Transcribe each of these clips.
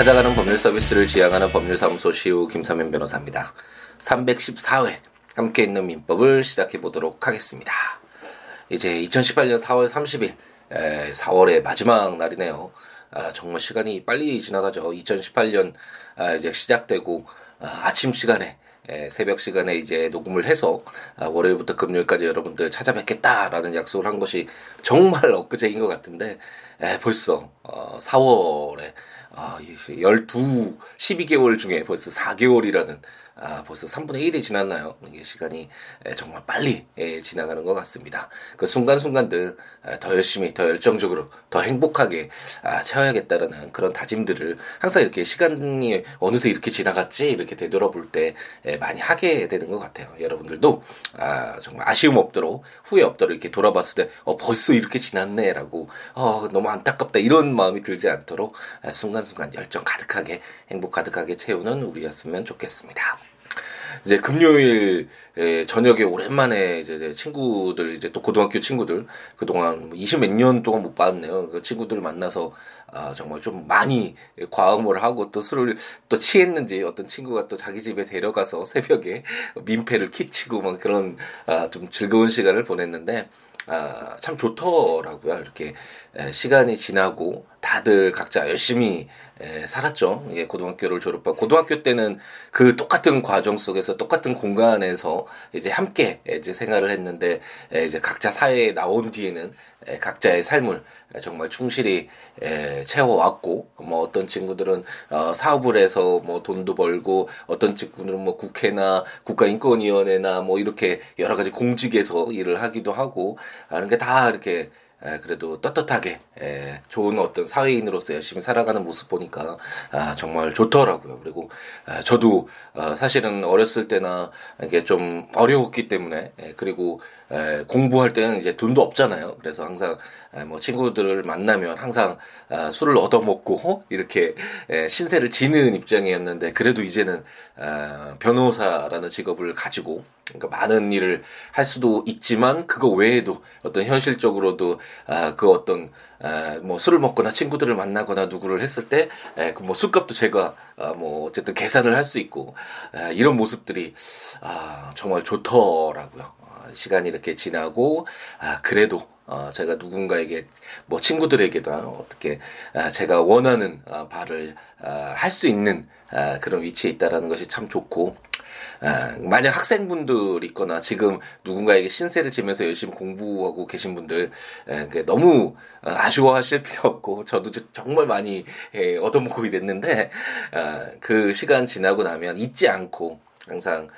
찾아가는 법률 서비스를 지향하는 법률사무소 시우 김사면 변호사입니다. 314회 함께 있는 민법을 시작해 보도록 하겠습니다. 이제 2018년 4월 30일, 4월의 마지막 날이네요. 아, 정말 시간이 빨리 지나가죠. 2018년 아, 이제 시작되고 아, 침 시간에 새벽 시간에 이제 녹음을 해서 아, 월요일부터 금요일까지 여러분들 찾아뵙겠다라는 약속을 한 것이 정말 엊그제인 것 같은데 벌써 어, 4월에 아, 12, 12개월 중에 벌써 4개월이라는 아, 벌써 3분의 1이 지났나요? 이게 시간이 정말 빨리 지나가는 것 같습니다. 그 순간순간들 더 열심히, 더 열정적으로, 더 행복하게 아, 채워야겠다는 그런 다짐들을 항상 이렇게 시간이 어느새 이렇게 지나갔지? 이렇게 되돌아볼 때 많이 하게 되는 것 같아요. 여러분들도 아, 정말 아쉬움 없도록, 후회 없도록 이렇게 돌아봤을 때, 어, 벌써 이렇게 지났네 라고, 어, 너무 안타깝다. 이런 마음이 들지 않도록 순간순간 열정 가득하게, 행복 가득하게 채우는 우리였으면 좋겠습니다. 이제 금요일 에, 저녁에 오랜만에 이제 친구들 이제 또 고등학교 친구들 그동안 20몇 년 동안 못 봤네요. 그 친구들 만나서 아 정말 좀 많이 과음을 하고 또 술을 또 취했는지 어떤 친구가 또 자기 집에 데려가서 새벽에 민폐를 키치고 막 그런 아, 좀 즐거운 시간을 보냈는데 아, 참 좋더라고요. 이렇게 시간이 지나고 다들 각자 열심히 살았죠. 예, 고등학교를 졸업하고 고등학교 때는 그 똑같은 과정 속에서 똑같은 공간에서 이제 함께 이제 생활을 했는데 이제 각자 사회에 나온 뒤에는 각자의 삶을 정말 충실히 채워왔고 뭐 어떤 친구들은 어, 사업을 해서 뭐 돈도 벌고 어떤 친구들은 뭐 국회나 국가인권위원회나 뭐 이렇게 여러 가지 공직에서 일을 하기도 하고 하는 게 다 이렇게 에, 그래도 떳떳하게 에, 좋은 어떤 사회인으로서 열심히 살아가는 모습 보니까 아, 정말 좋더라고요. 그리고 아, 저도 아, 사실은 어렸을 때나 이게 좀 어려웠기 때문에 에, 그리고 에, 공부할 때는 이제 돈도 없잖아요. 그래서 항상 에, 뭐 친구들을 만나면 항상 아, 술을 얻어먹고 이렇게 에, 신세를 지는 입장이었는데 그래도 이제는 아, 변호사라는 직업을 가지고 그러니까 많은 일을 할 수도 있지만 그거 외에도 어떤 현실적으로도 아, 그 어떤 아, 뭐 술을 먹거나 친구들을 만나거나 누구를 했을 때 그뭐 술값도 제가 아, 뭐 어쨌든 계산을 할 수 있고 아, 이런 모습들이 아, 정말 좋더라고요. 아, 시간이 이렇게 지나고 아, 그래도 어, 제가 누군가에게 뭐 친구들에게도 어떻게 아, 제가 원하는 아, 바를 아, 할 수 있는 아, 그런 위치에 있다라는 것이 참 좋고 아, 만약 학생분들 있거나 지금 누군가에게 신세를 지면서 열심히 공부하고 계신 분들 에, 너무 아쉬워하실 필요 없고 저도 정말 많이 에, 얻어먹고 이랬는데 아, 그 시간 지나고 나면 잊지 않고 항상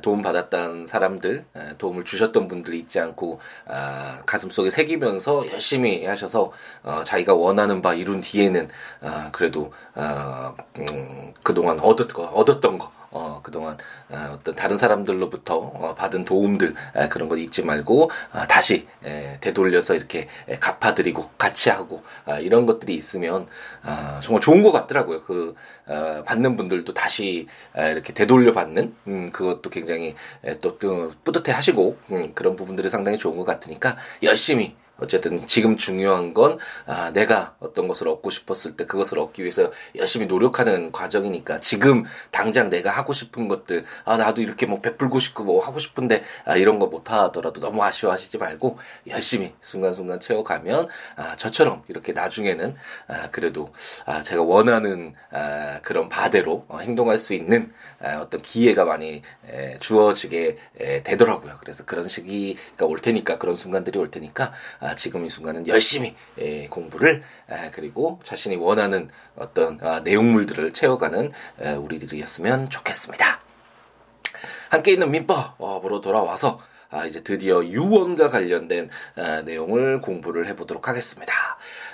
도움 받았던 사람들, 도움을 주셨던 분들이 있지 않고 아, 가슴 속에 새기면서 열심히 하셔서 어, 자기가 원하는 바 이룬 뒤에는 아, 그래도 어, 음, 그동안 얻었 거, 얻었던 거 어, 그동안 어, 어떤 다른 사람들로부터 어, 받은 도움들 에, 그런 거 잊지 말고 어, 다시 에, 되돌려서 이렇게 에, 갚아드리고 같이 하고 아, 이런 것들이 있으면 아, 정말 좋은 것 같더라고요. 그 어, 받는 분들도 다시 에, 이렇게 되돌려 받는 음, 그것도 굉장히 에, 또, 또 뿌듯해 하시고 음, 그런 부분들이 상당히 좋은 것 같으니까 열심히 어쨌든 지금 중요한 건 아, 내가 어떤 것을 얻고 싶었을 때 그것을 얻기 위해서 열심히 노력하는 과정이니까 지금 당장 내가 하고 싶은 것들 아 나도 이렇게 뭐 베풀고 싶고 뭐 하고 싶은데 아, 이런 거 못 하더라도 너무 아쉬워하시지 말고 열심히 순간순간 채워가면 아, 저처럼 이렇게 나중에는 아, 그래도 아, 제가 원하는 아, 그런 바대로 어, 행동할 수 있는 아, 어떤 기회가 많이 에, 주어지게 에, 되더라고요. 그래서 그런 시기가 올 테니까 그런 순간들이 올 테니까 아, 지금 이 순간은 열심히 에, 공부를 에, 그리고 자신이 원하는 어떤 아, 내용물들을 채워가는 에, 우리들이었으면 좋겠습니다. 함께 있는 민법으로 돌아와서 아, 이제 드디어 유언과 관련된 아, 내용을 공부를 해보도록 하겠습니다.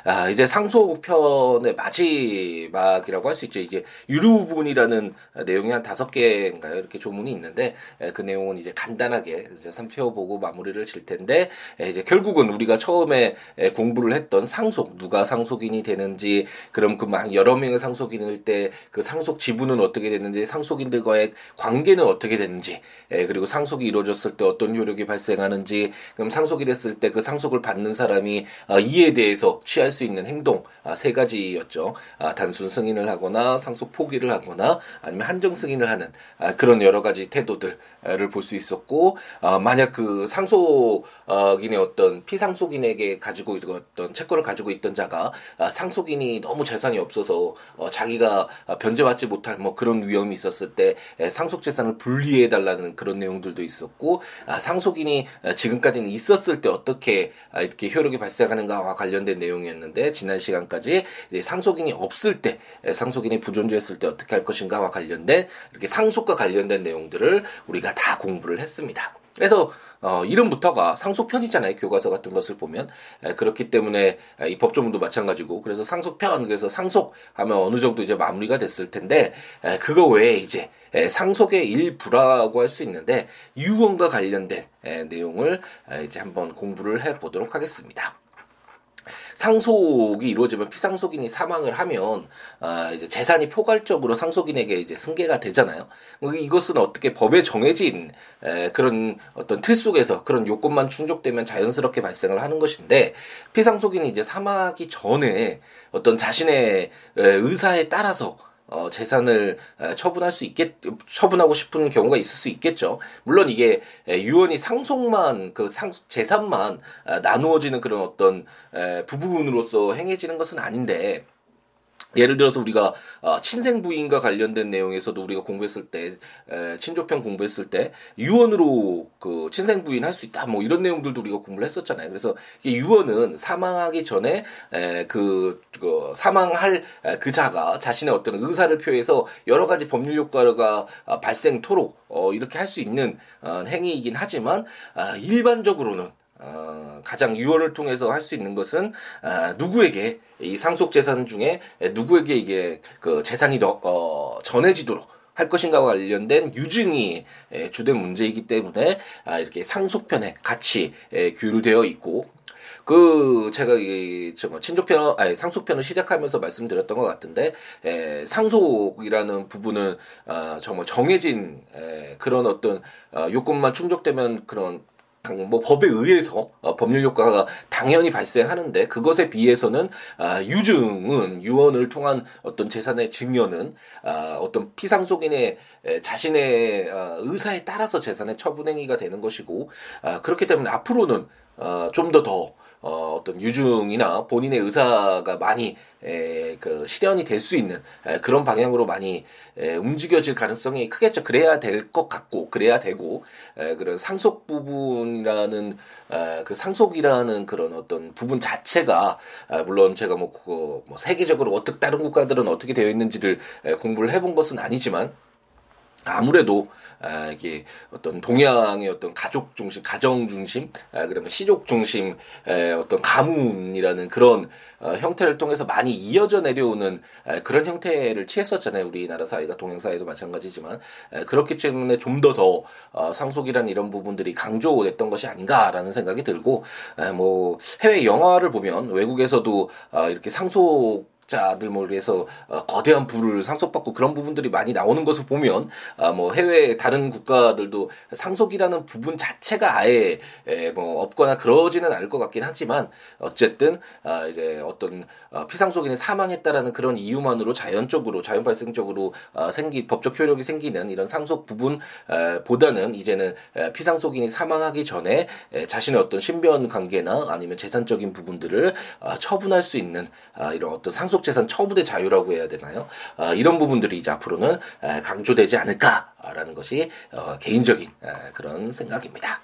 아, 이제 상소편의 마지막이라고 할 수 있죠. 이게 유류분이라는 내용이 한 다섯 개인가요? 이렇게 조문이 있는데 에, 그 내용은 이제 간단하게 이제 살펴보고 마무리를 질 텐데 에, 이제 결국은 우리가 처음에 에, 공부를 했던 상속 누가 상속인이 되는지 그럼 그 막 여러 명의 상속인일 때 그 상속 지분은 어떻게 되는지 상속인들과의 관계는 어떻게 되는지 에, 그리고 상속이 이루어졌을 때 어떤 효력 효력이 발생하는지 그럼 상속이 됐을 때 그 상속을 받는 사람이 어, 이에 대해서 취할 수 있는 행동 아, 세 가지였죠. 아, 단순 승인을 하거나 상속 포기를 하거나 아니면 한정 승인을 하는 아, 그런 여러 가지 태도들 을볼수 있었고 아, 만약 그 상속인의 어떤 피상속인에게 가지고 있던 채권을 가지고 있던 자가 아, 상속인이 너무 재산이 없어서 어, 자기가 변제받지 못할 뭐 그런 위험이 있었을 때 상속 재산을 분리해 달라는 그런 내용들도 있었고 아, 상속인이 지금까지는 있었을 때 어떻게 아, 이렇게 효력이 발생하는가와 관련된 내용이었는데 지난 시간까지 상속인이 없을 때 상속인이 부존재했을 때 어떻게 할 것인가와 관련된 이렇게 상속과 관련된 내용들을 우리가 다 공부를 했습니다. 그래서 어, 이름부터가 상속편이잖아요. 교과서 같은 것을 보면 에, 그렇기 때문에 에, 이 법조문도 마찬가지고 그래서 상속편 그래서 상속하면 어느 정도 이제 마무리가 됐을 텐데 에, 그거 외에 이제 에, 상속의 일부라고 할 수 있는데 유언과 관련된 에, 내용을 에, 이제 한번 공부를 해 보도록 하겠습니다. 상속이 이루어지면 피상속인이 사망을 하면 아, 이제 재산이 포괄적으로 상속인에게 이제 승계가 되잖아요. 이것은 어떻게 법에 정해진 에, 그런 어떤 틀 속에서 그런 요건만 충족되면 자연스럽게 발생을 하는 것인데 피상속인이 이제 사망하기 전에 어떤 자신의 에, 의사에 따라서 어, 재산을 처분할 수 있겠, 처분하고 싶은 경우가 있을 수 있겠죠. 물론 이게 유언이 상속만, 그 상, 재산만 나누어지는 그런 어떤 부분으로서 행해지는 것은 아닌데, 예를 들어서 우리가 어, 친생 부인과 관련된 내용에서도 우리가 공부했을 때 에, 친족편 공부했을 때 유언으로 그 친생 부인 할 수 있다 뭐 이런 내용들도 우리가 공부를 했었잖아요. 그래서 이 유언은 사망하기 전에 에, 그, 그 사망할 에, 그 자가 자신의 어떤 의사를 표해서 여러 가지 법률 효과가 어, 발생토록 어, 이렇게 할 수 있는 어, 행위이긴 하지만 아, 일반적으로는 어, 가장 유언을 통해서 할 수 있는 것은 아, 누구에게 이 상속 재산 중에 누구에게 이게 그 재산이 더, 어, 전해지도록 할 것인가와 관련된 유증이 주된 문제이기 때문에 아, 이렇게 상속편에 같이 규율되어 있고 그 제가 이저 뭐 친족편 아니 상속편을 시작하면서 말씀드렸던 것 같은데 에, 상속이라는 부분은 어, 정말 정해진 에, 그런 어떤 어, 요건만 충족되면 그런 뭐 법에 의해서 어, 법률 효과가 당연히 발생하는데 그것에 비해서는 아, 유증은 유언을 통한 어떤 재산의 증여는 아, 어떤 피상속인의 에, 자신의 아, 의사에 따라서 재산의 처분 행위가 되는 것이고 아, 그렇기 때문에 앞으로는 어, 좀더 더 어, 어떤 유증이나 본인의 의사가 많이 에, 그 실현이 될 수 있는 에, 그런 방향으로 많이 에, 움직여질 가능성이 크겠죠. 그래야 될 것 같고 그래야 되고 에, 그런 상속 부분이라는 에, 그 상속이라는 그런 어떤 부분 자체가 아, 물론 제가 뭐, 그거 뭐 세계적으로 어떻게 다른 국가들은 어떻게 되어 있는지를 에, 공부를 해본 것은 아니지만 아무래도 아, 이게 어떤 동양의 어떤 가족 중심, 가정 중심, 아, 그러면 시족 중심, 에, 어떤 가문이라는 그런 어, 형태를 통해서 많이 이어져 내려오는 에, 그런 형태를 취했었잖아요. 우리나라 사회가 동양 사회도 마찬가지지만 에, 그렇기 때문에 좀 더더 더, 어, 상속이라는 이런 부분들이 강조됐던 것이 아닌가라는 생각이 들고 에, 뭐 해외 영화를 보면 외국에서도 어, 이렇게 상속 자들 뭐 어, 거대한 부를 상속받고 그런 부분들이 많이 나오는 것을 보면 아, 뭐 해외 다른 국가들도 상속이라는 부분 자체가 아예 에, 뭐 없거나 그러지는 않을 것 같긴 하지만 어쨌든 아, 이제 어떤 어, 피상속인이 사망했다라는 그런 이유만으로 자연적으로 자연 발생적으로 어, 생기 법적 효력이 생기는 이런 상속 부분 에, 보다는 이제는 에, 피상속인이 사망하기 전에 에, 자신의 어떤 신변 관계나 아니면 재산적인 부분들을 어, 처분할 수 있는 아, 이런 어떤 상속 상속재산 처분의 자유라고 해야 되나요? 어, 이런 부분들이 이제 앞으로는 에, 강조되지 않을까라는 것이 어, 개인적인 에, 그런 생각입니다.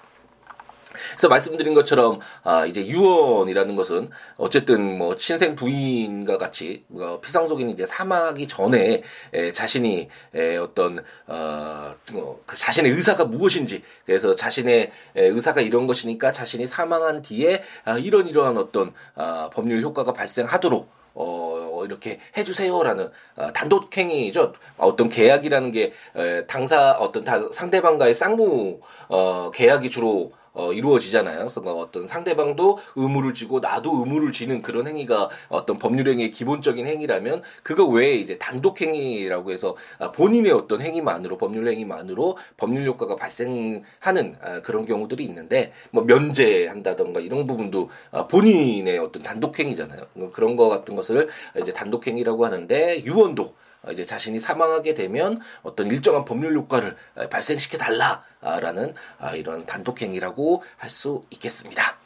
그래서 말씀드린 것처럼 아 이제 유언이라는 것은 어쨌든 뭐 친생 부인과 같이 어, 피상속인이 이제 사망하기 전에 에, 자신이 에, 어떤 어뭐 그 자신의 의사가 무엇인지 그래서 자신의 에, 의사가 이런 것이니까 자신이 사망한 뒤에 아, 이런 이러한 어떤 아, 법률 효과가 발생하도록 어, 이렇게 해주세요라는 어, 단독행위죠. 어떤 계약이라는 게 에, 당사 어떤 다, 상대방과의 쌍무 어, 계약이 주로 어, 이루어지잖아요. 그래서 뭐 어떤 상대방도 의무를 지고 나도 의무를 지는 그런 행위가 어떤 법률 행위의 기본적인 행위라면 그거 외에 이제 단독 행위라고 해서 아, 본인의 어떤 행위만으로 법률 행위만으로 법률 효과가 발생하는 아, 그런 경우들이 있는데 뭐 면제한다던가 이런 부분도 아, 본인의 어떤 단독 행위잖아요. 뭐 그런 거 같은 것을 이제 단독 행위라고 하는데 유언도 이제 자신이 사망하게 되면 어떤 일정한 법률 효과를 발생시켜 달라라는 이런 단독 행위라고 할 수 있겠습니다.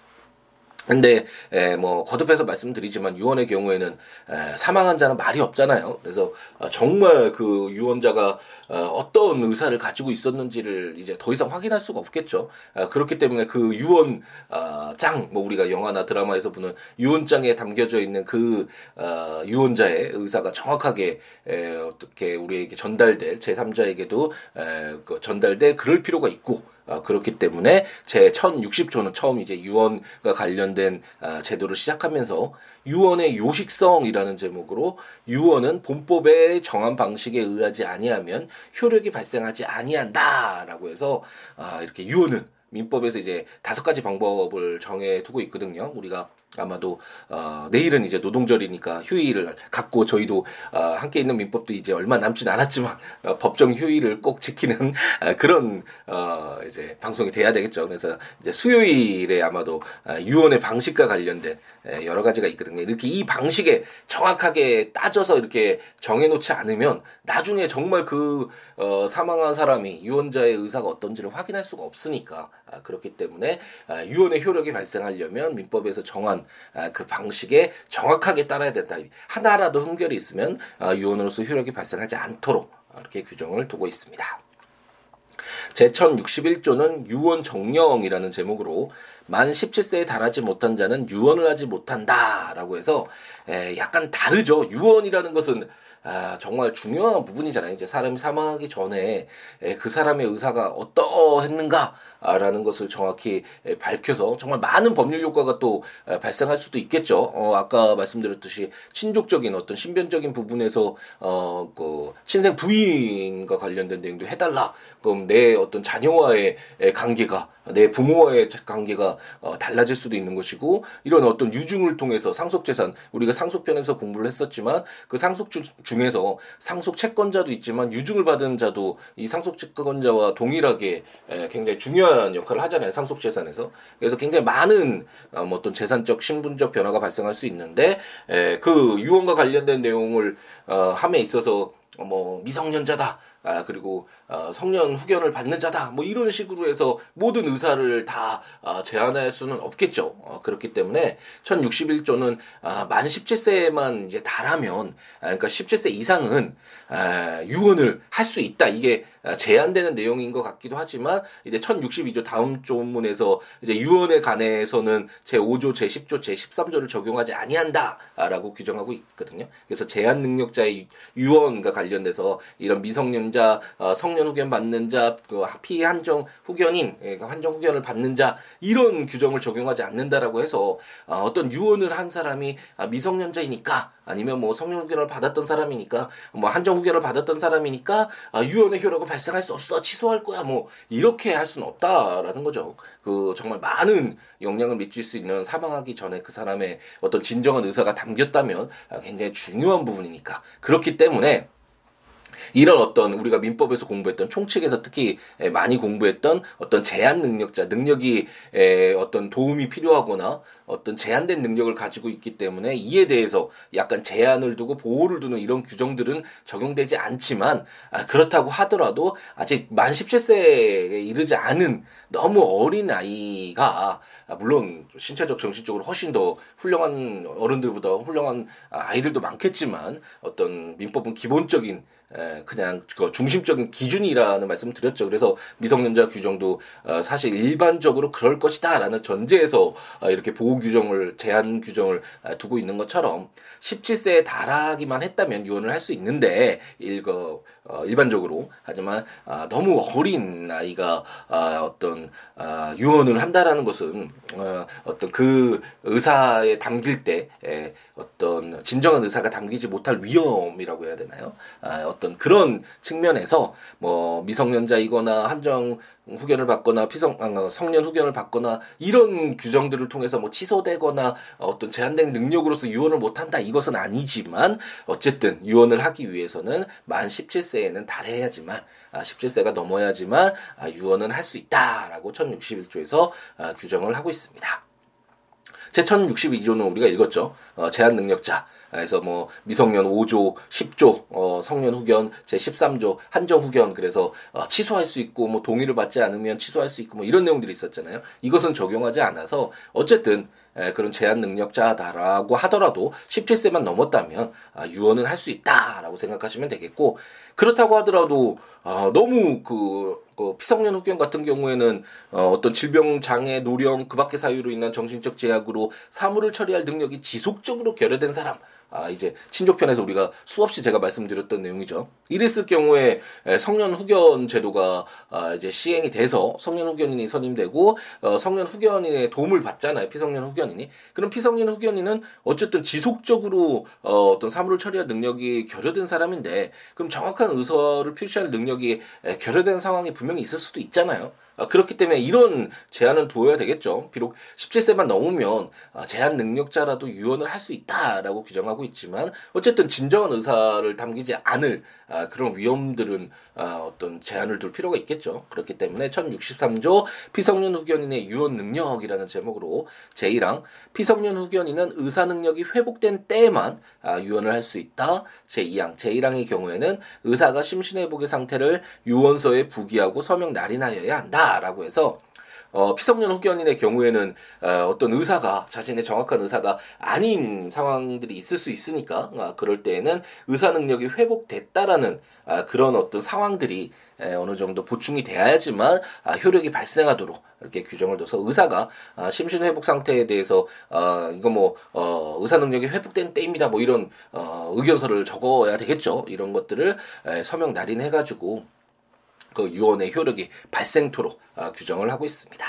근데 에, 뭐 거듭해서 말씀드리지만 유언의 경우에는 에, 사망한 자는 말이 없잖아요. 그래서 어, 정말 그 유언자가 어, 어떤 의사를 가지고 있었는지를 이제 더 이상 확인할 수가 없겠죠. 어, 그렇기 때문에 그 유언 어, 장, 뭐 우리가 영화나 드라마에서 보는 유언장에 담겨져 있는 그 어, 유언자의 의사가 정확하게 에, 어떻게 우리에게 전달될 제3자에게도 에, 그 전달될 그럴 필요가 있고. 어, 그렇기 때문에 제 1060조는 처음 이제 유언과 관련된 어, 제도를 시작하면서 유언의 요식성이라는 제목으로 유언은 본법의 정한 방식에 의하지 아니하면 효력이 발생하지 아니한다라고 해서 어, 이렇게 유언은 민법에서 이제 다섯 가지 방법을 정해 두고 있거든요. 우리가 아마도 어, 내일은 이제 노동절이니까 휴일을 갖고 저희도 어, 함께 있는 민법도 이제 얼마 남진 않았지만 어, 법정 휴일을 꼭 지키는 어, 그런 어, 이제 방송이 돼야 되겠죠. 그래서 이제 수요일에 아마도 어, 유언의 방식과 관련된 에, 여러 가지가 있거든요. 이렇게 이 방식에 정확하게 따져서 이렇게 정해놓지 않으면 나중에 정말 그 어, 사망한 사람이 유언자의 의사가 어떤지를 확인할 수가 없으니까 아, 그렇기 때문에 아, 유언의 효력이 발생하려면 민법에서 정한 아, 그 방식에 정확하게 따라야 된다. 하나라도 흠결이 있으면 아, 유언으로서 효력이 발생하지 않도록 이렇게 규정을 두고 있습니다. 제1061조는 유언 정령이라는 제목으로 만 17세에 달하지 못한 자는 유언을 하지 못한다라고 해서 에, 약간 다르죠. 유언이라는 것은 아, 정말 중요한 부분이잖아요. 이제 사람이 사망하기 전에 에, 그 사람의 의사가 어떠했는가라는 것을 정확히 에, 밝혀서 정말 많은 법률 효과가 또 에, 발생할 수도 있겠죠. 어, 아까 말씀드렸듯이 친족적인 어떤 신변적인 부분에서 어, 그 친생 부인과 관련된 내용도 해달라. 그럼 내 어떤 자녀와의 관계가 내 부모와의 관계가 어, 달라질 수도 있는 것이고 이런 어떤 유증을 통해서 상속재산 우리가 상속편에서 공부를 했었지만 그 상속 중에서 상속 채권자도 있지만 유증을 받은 자도 이 상속 채권자와 동일하게 에, 굉장히 중요한 역할을 하잖아요 상속 재산에서. 그래서 굉장히 많은 어, 뭐 어떤 재산적 신분적 변화가 발생할 수 있는데 에, 그 유언과 관련된 내용을 어, 함에 있어서 뭐 미성년자다 아, 그리고 어, 성년 후견을 받는 자다. 뭐 이런 식으로 해서 모든 의사를 다 어, 제한할 수는 없겠죠. 어, 그렇기 때문에 1061조는 아, 만 17세만 이제 달하면 아, 그러니까 17세 이상은 아, 유언을 할 수 있다. 이게 아, 제한되는 내용인 것 같기도 하지만 이제 1062조 다음 조문에서 이제 유언에 관해서는 제5조, 제10조, 제13조를 적용하지 아니한다라고 규정하고 있거든요. 그래서 제한 능력자의 유언과 관련돼서 이런 미성년 자, 어, 성년 후견 받는 자, 그 피해 한정 후견인, 예, 그 한정 후견을 받는 자 이런 규정을 적용하지 않는다라고 해서 어, 어떤 유언을 한 사람이 아, 미성년자이니까 아니면 뭐 성년 후견을 받았던 사람이니까 뭐 한정 후견을 받았던 사람이니까 아, 유언의 효력을 발생할 수 없어 취소할 거야 뭐 이렇게 할 수는 없다라는 거죠. 그 정말 많은 영향을 미칠 수 있는 사망하기 전에 그 사람의 어떤 진정한 의사가 담겼다면 아, 굉장히 중요한 부분이니까 그렇기 때문에 이런 어떤 우리가 민법에서 공부했던 총칙에서 특히 많이 공부했던 어떤 제한 능력자 능력이 어떤 도움이 필요하거나 어떤 제한된 능력을 가지고 있기 때문에 이에 대해서 약간 제한을 두고 보호를 두는 이런 규정들은 적용되지 않지만 아, 그렇다고 하더라도 아직 만 17세에 이르지 않은 너무 어린 아이가 아, 물론 신체적 정신적으로 훨씬 더 훌륭한 어른들보다 훌륭한 아이들도 많겠지만 어떤 민법은 기본적인 그냥 그 중심적인 기준이라는 말씀을 드렸죠. 그래서 미성년자 규정도 어, 사실 일반적으로 그럴 것이다라는 전제에서 어, 이렇게 보호 규정을 제한 규정을 아, 두고 있는 것처럼 17세에 달하기만 했다면 유언을 할 수 있는데 일거 어, 일반적으로 하지만 아, 너무 어린 아이가 아, 어떤 아, 유언을 한다라는 것은 어, 어떤 그 의사에 담길 때 에, 어떤 진정한 의사가 담기지 못할 위험이라고 해야 되나요? 아, 어떤 그런 측면에서 뭐 미성년자이거나 한정 후견을 받거나 피성 아, 성년 후견을 받거나 이런 규정들을 통해서 뭐 취소되거나 어떤 제한된 능력으로서 유언을 못한다 이것은 아니지만 어쨌든 유언을 하기 위해서는 만 17세 에는 달해야지만 아, 17세가 넘어야지만 아, 유언은 할 수 있다라고 1061조에서 아, 규정을 하고 있습니다. 제 1062조는 우리가 읽었죠. 어, 제한 능력자. 그래서 뭐 미성년 5조, 10조, 어, 성년 후견 제 13조 한정 후견 그래서 어, 취소할 수 있고 뭐 동의를 받지 않으면 취소할 수 있고 뭐 이런 내용들이 있었잖아요. 이것은 적용하지 않아서 어쨌든 에, 그런 제한 능력자다라고 하더라도 17세만 넘었다면 아, 유언은 할 수 있다라고 생각하시면 되겠고 그렇다고 하더라도 아, 너무 그, 그 피성년 후견 같은 경우에는 어, 어떤 질병 장애 노령 그밖의 사유로 인한 정신적 제약으로 사물을 처리할 능력이 지속적으로 결여된 사람 아, 이제 친족편에서 우리가 수없이 제가 말씀드렸던 내용이죠. 이랬을 경우에 성년 후견 제도가 아, 이제 시행이 돼서 성년 후견인이 선임되고 어, 성년 후견인의 도움을 받잖아요. 피성년 후견인이. 그럼 피성년 후견인은 어쨌든 지속적으로 어, 어떤 사물을 처리할 능력이 결여된 사람인데 그럼 정확한 의사를 표시할 능력이 결여된 상황이 분명히 있을 수도 있잖아요. 아, 그렇기 때문에 이런 제한은 두어야 되겠죠. 비록 17세만 넘으면 아, 제한 능력자라도 유언을 할 수 있다라고 규정하고 있지만 어쨌든 진정한 의사를 담기지 않을 아, 그런 위험들은 어떤 제한을 둘 필요가 있겠죠. 그렇기 때문에 1063조 피성년 후견인의 유언 능력이라는 제목으로 제1항 피성년 후견인은 의사 능력이 회복된 때에만 유언을 할 수 있다. 제2항 제1항의 경우에는 의사가 심신회복의 상태를 유언서에 부기하고 서명 날인하여야 한다. 라고 해서 어, 피성년 후견인의 경우에는 어, 떤 의사가 자신의 정확한 의사가 아닌 상황들이 있을 수 있으니까 아, 그럴 때에는 의사 능력이 회복됐다라는 아, 그런 어떤 상황들이 에, 어느 정도 보충이 돼야지만 아, 효력이 발생하도록 이렇게 규정을 둬서 의사가 아, 심신 회복 상태에 대해서 어, 이거 뭐 어, 의사 능력이 회복된 때입니다. 뭐 이런 어, 의견서를 적어야 되겠죠. 이런 것들을 에, 서명 날인해 가지고 그 유언의 효력이 발생토록 아, 규정을 하고 있습니다.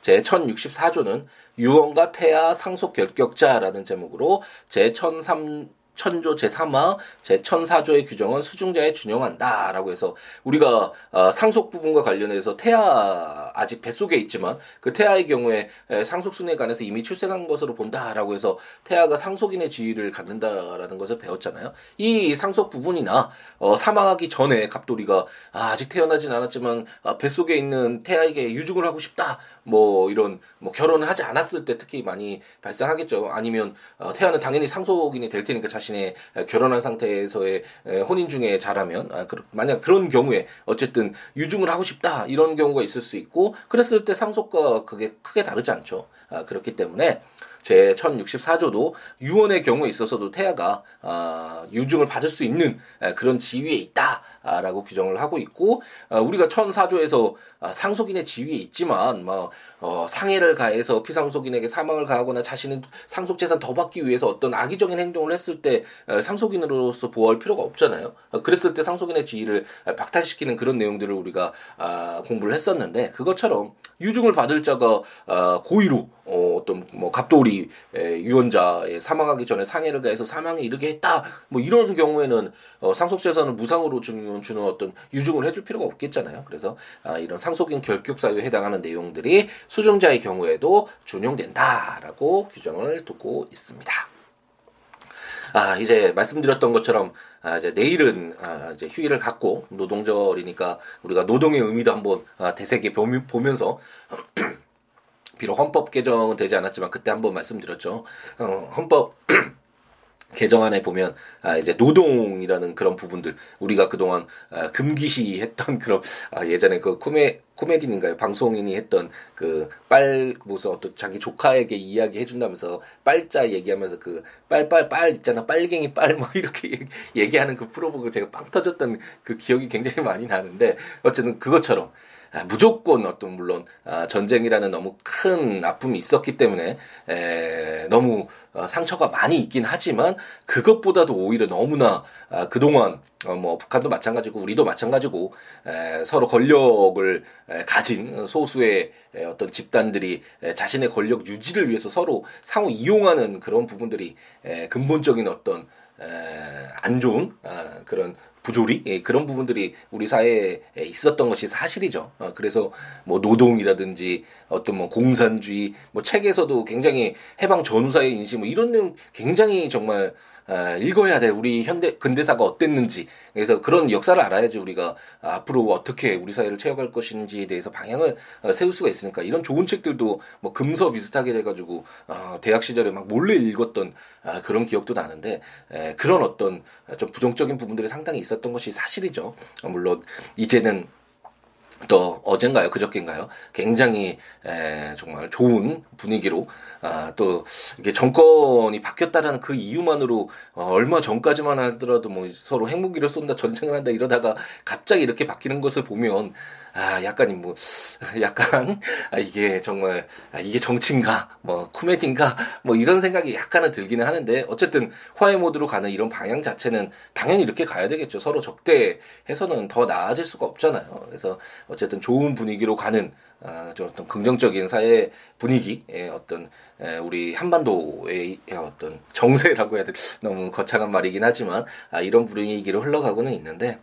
제 1064조는 유언과 태아 상속 결격자라는 제목으로 제 1003, 천조 제3화 제1004조의 규정은 수중자에 준용한다 라고 해서 우리가 어, 상속 부분과 관련해서 태아 아직 뱃속에 있지만 그 태아의 경우에 상속순에 관해서 이미 출생한 것으로 본다 라고 해서 태아가 상속인의 지위를 갖는다라는 것을 배웠잖아요. 이 상속 부분이나 어, 사망하기 전에 갑돌이가 아, 직 태어나진 않았지만 아, 뱃속에 있는 태아에게 유증을 하고 싶다. 뭐 이런 뭐 결혼을 하지 않았을 때 특히 많이 발생하겠죠. 아니면 어, 태아는 당연히 상속인이 될 테니까 자신 자신의 결혼한 상태에서의 혼인 중에 자라면 아, 만약 그런 경우에 어쨌든 유증을 하고 싶다 이런 경우가 있을 수 있고 그랬을 때 상속과 그게 크게 다르지 않죠. 아, 그렇기 때문에 제 1064조도 유언의 경우에 있어서도 태아가 아, 유증을 받을 수 있는 그런 지위에 있다라고 규정을 하고 있고 아, 우리가 1004조에서 아, 상속인의 지위에 있지만 뭐 어, 상해를 가해서 피상속인에게 사망을 가하거나 자신의 상속 재산 더 받기 위해서 어떤 악의적인 행동을 했을 때 어, 상속인으로서 보호할 필요가 없잖아요. 어, 그랬을 때 상속인의 지위를 박탈시키는 그런 내용들을 우리가 아, 공부를 했었는데 그것처럼 유증을 받을 자가 아, 고의로 어, 어떤 뭐 갑돌이 에, 유언자의 사망하기 전에 상해를 가해서 사망에 이르게 했다. 뭐 이런 경우에는 어, 상속재산을 무상으로 주는, 주는 어떤 유증을 해줄 필요가 없겠잖아요. 그래서 아, 이런 상속인 결격 사유에 해당하는 내용들이 수증자의 경우에도 준용된다라고 규정을 두고 있습니다. 아, 이제 말씀드렸던 것처럼 아, 이제 내일은 아, 이제 휴일을 갖고 노동절이니까 우리가 노동의 의미도 한번 아, 대세게 보면서 비록 헌법 개정은 되지 않았지만 그때 한번 말씀드렸죠. 어, 헌법 개정안에 보면 아 이제 노동이라는 그런 부분들 우리가 그동안 아, 금기시 했던 그런 아, 예전에 그 코메 코미디인가요 방송인이 했던 그 빨 무슨 어떤 자기 조카에게 이야기 해준다면서 빨자 얘기하면서 그 빨빨 빨 있잖아 빨갱이 빨뭐 이렇게 얘기하는 그 프로 보고 제가 빵 터졌던 그 기억이 굉장히 많이 나는데 어쨌든 그것처럼 아, 무조건 어떤 물론 아, 전쟁이라는 너무 큰 아픔이 있었기 때문에 에, 너무 어, 상처가 많이 있긴 하지만 그것보다도 오히려 너무나 아, 그동안 어, 뭐 북한도 마찬가지고 우리도 마찬가지고 에, 서로 권력을 에, 가진 소수의 에, 어떤 집단들이 에, 자신의 권력 유지를 위해서 서로 상호 이용하는 그런 부분들이 에, 근본적인 어떤 에, 안 좋은 아, 그런 부조리 예, 그런 부분들이 우리 사회에 있었던 것이 사실이죠. 어, 그래서 뭐 노동이라든지 어떤 뭐 공산주의 뭐 책에서도 굉장히 해방 전후사의 인식 뭐 이런 내용 굉장히 정말 아, 읽어야 돼. 우리 현대 근대사가 어땠는지. 그래서 그런 역사를 알아야지 우리가 앞으로 어떻게 우리 사회를 채워갈 것인지에 대해서 방향을 어, 세울 수가 있으니까 이런 좋은 책들도 뭐 금서 비슷하게 돼가지고 어, 대학 시절에 막 몰래 읽었던 아, 그런 기억도 나는데 그런 어떤 좀 부정적인 부분들이 상당히 있었던 것이 사실이죠. 물론 이제는 또 어젠가요? 그저께인가요? 굉장히 에, 정말 좋은 분위기로 아, 또 이게 정권이 바뀌었다라는 그 이유만으로 어, 얼마 전까지만 하더라도 뭐 서로 핵무기를 쏜다 전쟁을 한다 이러다가 갑자기 이렇게 바뀌는 것을 보면 아, 약간 뭐 약간 아, 이게 정말 아, 이게 정치인가 뭐 코미디인가 뭐 이런 생각이 약간은 들기는 하는데 어쨌든 화해 모드로 가는 이런 방향 자체는 당연히 이렇게 가야 되겠죠. 서로 적대해서는 더 나아질 수가 없잖아요. 그래서 어쨌든 좋은 분위기로 가는 아, 좀 어떤 긍정적인 사회 분위기, 예, 어떤 에, 우리 한반도의 어떤 정세라고 해야 돼 너무 거창한 말이긴 하지만 아, 이런 분위기로 흘러가고는 있는데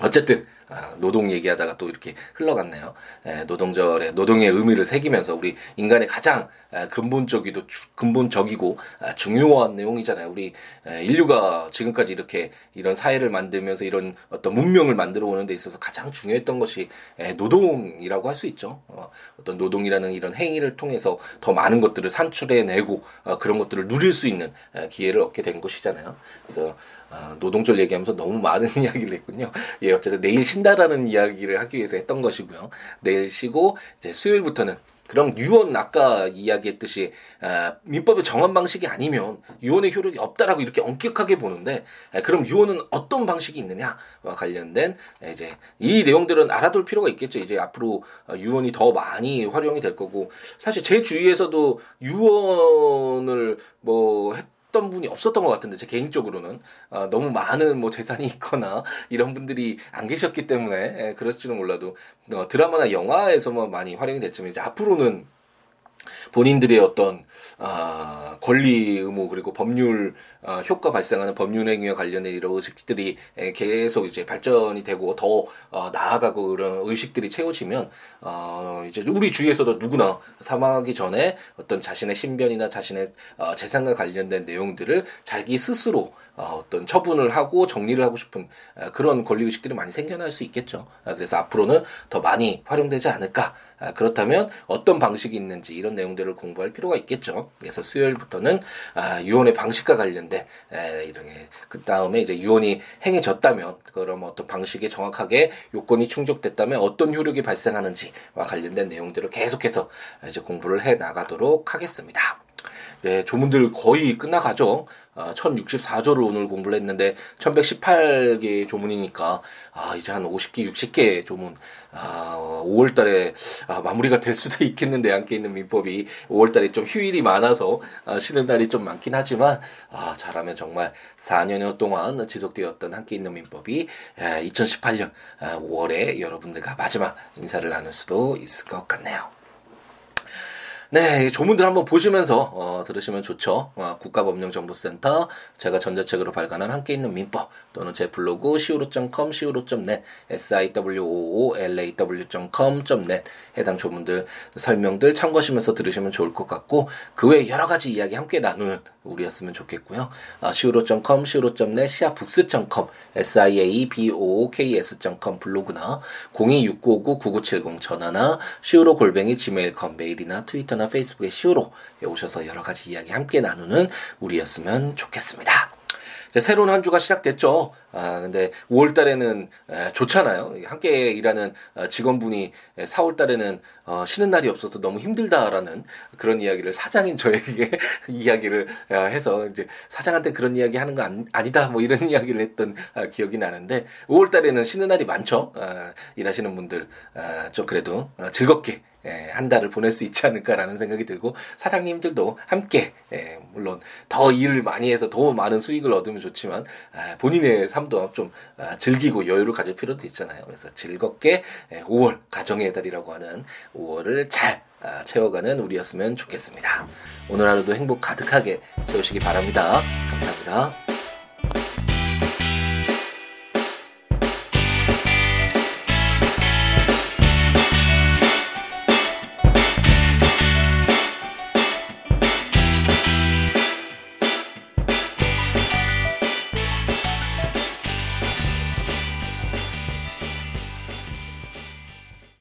어쨌든 아, 노동 얘기하다가 또 이렇게 흘러갔네요. 에, 노동절에 노동의 의미를 새기면서 우리 인간의 가장 에, 근본적이도 주, 근본적이고 아, 중요한 내용이잖아요. 우리 에, 인류가 지금까지 이렇게 이런 사회를 만들면서 이런 어떤 문명을 만들어 오는 데 있어서 가장 중요했던 것이 에, 노동이라고 할 수 있죠. 어, 어떤 노동이라는 이런 행위를 통해서 더 많은 것들을 산출해내고 어, 그런 것들을 누릴 수 있는 에, 기회를 얻게 된 것이잖아요. 그래서 아, 노동절 얘기하면서 너무 많은 이야기를 했군요. 예, 어쨌든 내일 쉰다라는 이야기를 하기 위해서 했던 것이고요. 내일 쉬고 이제 수요일부터는 그럼 유언 아까 이야기했듯이 아, 민법의 정한 방식이 아니면 유언의 효력이 없다라고 이렇게 엄격하게 보는데 아, 그럼 유언은 어떤 방식이 있느냐와 관련된 이제 이 내용들은 알아둘 필요가 있겠죠. 이제 앞으로 유언이 더 많이 활용이 될 거고 사실 제 주위에서도 유언을 뭐 했, 했던 분이 없었던 것 같은데 제 개인적으로는. 어, 너무 많은 뭐 재산이 있거나 이런 분들이 안 계셨기 때문에 예, 그랬을지는 몰라도 어, 드라마나 영화에서만 많이 활용이 됐지만 이제 앞으로는 본인들의 어떤 아, 권리 의무 그리고 법률 어, 효과 발생하는 법률 행위와 관련된 이런 의식들이 계속 이제 발전이 되고 더 어, 나아가고 그런 의식들이 채워지면 어, 이제 우리 주위에서도 누구나 사망하기 전에 어떤 자신의 신변이나 자신의 어, 재산과 관련된 내용들을 자기 스스로 어, 어떤 처분을 하고 정리를 하고 싶은 어, 그런 권리 의식들이 많이 생겨날 수 있겠죠. 어, 그래서 앞으로는 더 많이 활용되지 않을까. 어, 그렇다면 어떤 방식이 있는지 이런 내용들을 공부할 필요가 있겠죠. 그래서 수요일부터는 아, 유언의 방식과 관련된 에, 이런 그 다음에 이제 유언이 행해졌다면 그럼 어떤 방식에 정확하게 요건이 충족됐다면 어떤 효력이 발생하는지와 관련된 내용들을 계속해서 이제 공부를 해 나가도록 하겠습니다. 네, 조문들 거의 끝나가죠. 아, 1064조를 오늘 공부를 했는데 1118개 조문이니까 아, 이제 한 50개, 60개 조문 아, 5월 달에 아, 마무리가 될 수도 있겠는데 함께 있는 민법이 5월 달에 좀 휴일이 많아서 아, 쉬는 날이 좀 많긴 하지만 아, 잘하면 정말 4년여 동안 지속되었던 함께 있는 민법이 아, 2018년 아, 5월에 여러분들과 마지막 인사를 나눌 수도 있을 것 같네요. 네, 조문들 한번 보시면서 어, 들으시면 좋죠. 어, 국가법령정보센터 제가 전자책으로 발간한 함께 있는 민법 또는 제 블로그 siwo.com, siwo.net, siwoolaw.com.net 해당 조문들 설명들 참고하시면서 들으시면 좋을 것 같고 그 외 여러 가지 이야기 함께 나누는 우리였으면 좋겠고요. 아, siwo.com, siwo.net, siabooks.com, siaabooks.com 블로그나 026959-9970 전화나 siwo 골뱅이 gmail.com 메일이나 트위터나 페이스북에 siwo로 오셔서 여러 가지 이야기 함께 나누는 우리였으면 좋겠습니다. 새로운 한 주가 시작됐죠. 아, 근데 5월 달에는 에, 좋잖아요. 함께 일하는 어, 직원분이 4월 달에는 어, 쉬는 날이 없어서 너무 힘들다라는 그런 이야기를 사장인 저에게 이야기를 어, 해서 이제 사장한테 그런 이야기 하는 거 아니, 다뭐 이런 이야기를 했던 어, 기억이 나는데 5월 달에는 쉬는 날이 많죠. 어, 일하시는 분들 어, 좀 그래도 어, 즐겁게 예, 한 달을 보낼 수 있지 않을까라는 생각이 들고 사장님들도 함께 예, 물론 더 일을 많이 해서 더 많은 수익을 얻으면 좋지만 아, 본인의 삶 도좀 아, 즐기고 여유를 가질 필요도 있잖아요. 그래서 즐겁게 예, 5월 가정의 달이라고 하는 5월을 잘 아, 채워가는 우리였으면 좋겠습니다. 오늘 하루도 행복 가득하게 채우시기 바랍니다. 감사합니다.